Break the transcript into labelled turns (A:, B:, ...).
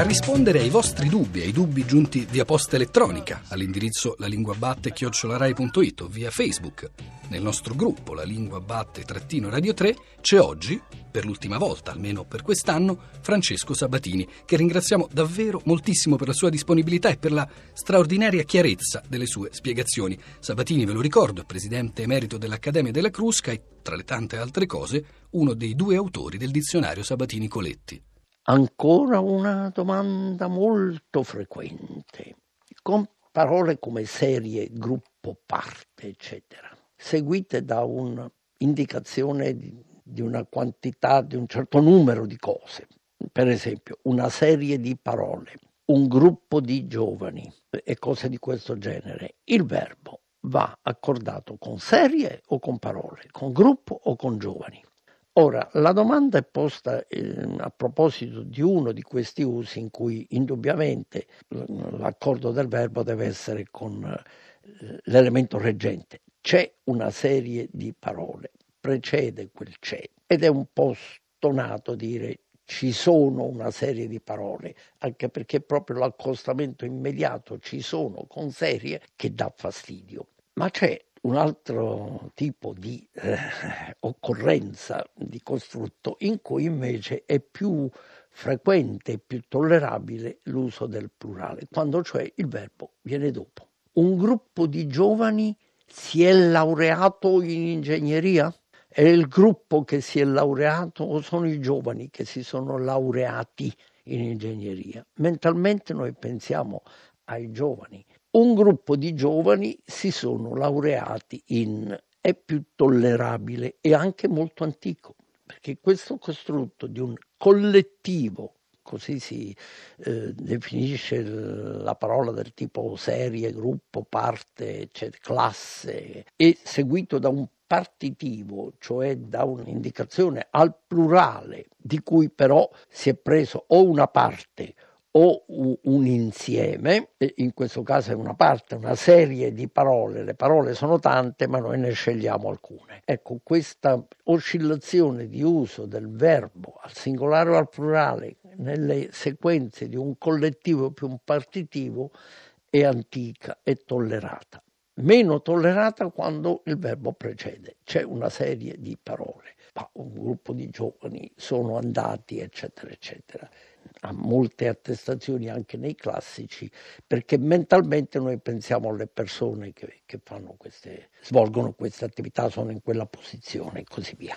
A: a rispondere ai vostri dubbi, ai dubbi giunti via posta elettronica all'indirizzo lalinguabatte-rai.it o via Facebook. Nel nostro gruppo La Lingua Batte-Radio 3 c'è oggi, per l'ultima volta, almeno per quest'anno, Francesco Sabatini, che ringraziamo davvero moltissimo per la sua disponibilità e per la straordinaria chiarezza delle sue spiegazioni. Sabatini, ve lo ricordo, è presidente emerito dell'Accademia della Crusca e, tra le tante altre cose, uno dei due autori del dizionario Sabatini-Coletti.
B: Ancora una domanda molto frequente, con parole come serie, gruppo, parte, eccetera, seguite da un'indicazione di, una quantità, di un certo numero di cose. Per esempio, una serie di parole, un gruppo di giovani e cose di questo genere. Il verbo va accordato con serie o con parole, con gruppo o con giovani. Ora, la domanda è posta eh, a proposito di uno di questi usi in cui indubbiamente l'accordo del verbo deve essere con eh, l'elemento reggente. C'è una serie di parole, precede quel c'è ed è un po' stonato dire ci sono una serie di parole, anche perché proprio l'accostamento immediato ci sono con serie che dà fastidio. Ma c'è un altro tipo di eh, occorrenza di costrutto in cui invece è più frequente e più tollerabile l'uso del plurale, quando cioè il verbo viene dopo. Un gruppo di giovani si è laureato in ingegneria? È il gruppo che si è laureato o sono i giovani che si sono laureati in ingegneria? Mentalmente noi pensiamo ai giovani un gruppo di giovani si sono laureati in è più tollerabile e anche molto antico, perché questo costrutto di un collettivo, così si eh, definisce la parola del tipo serie, gruppo, parte, eccetera, classe, e seguito da un partitivo, cioè da un'indicazione al plurale, di cui però si è preso o una parte o un insieme, in questo caso è una parte, una serie di parole, le parole sono tante ma noi ne scegliamo alcune. Ecco, questa oscillazione di uso del verbo al singolare o al plurale nelle sequenze di un collettivo più un partitivo è antica e tollerata. Meno tollerata quando il verbo precede, c'è una serie di parole, ma un gruppo di giovani sono andati, eccetera, eccetera ha molte attestazioni anche nei classici, perché mentalmente noi pensiamo alle persone che, che queste, svolgono queste attività, sono in quella posizione e così via.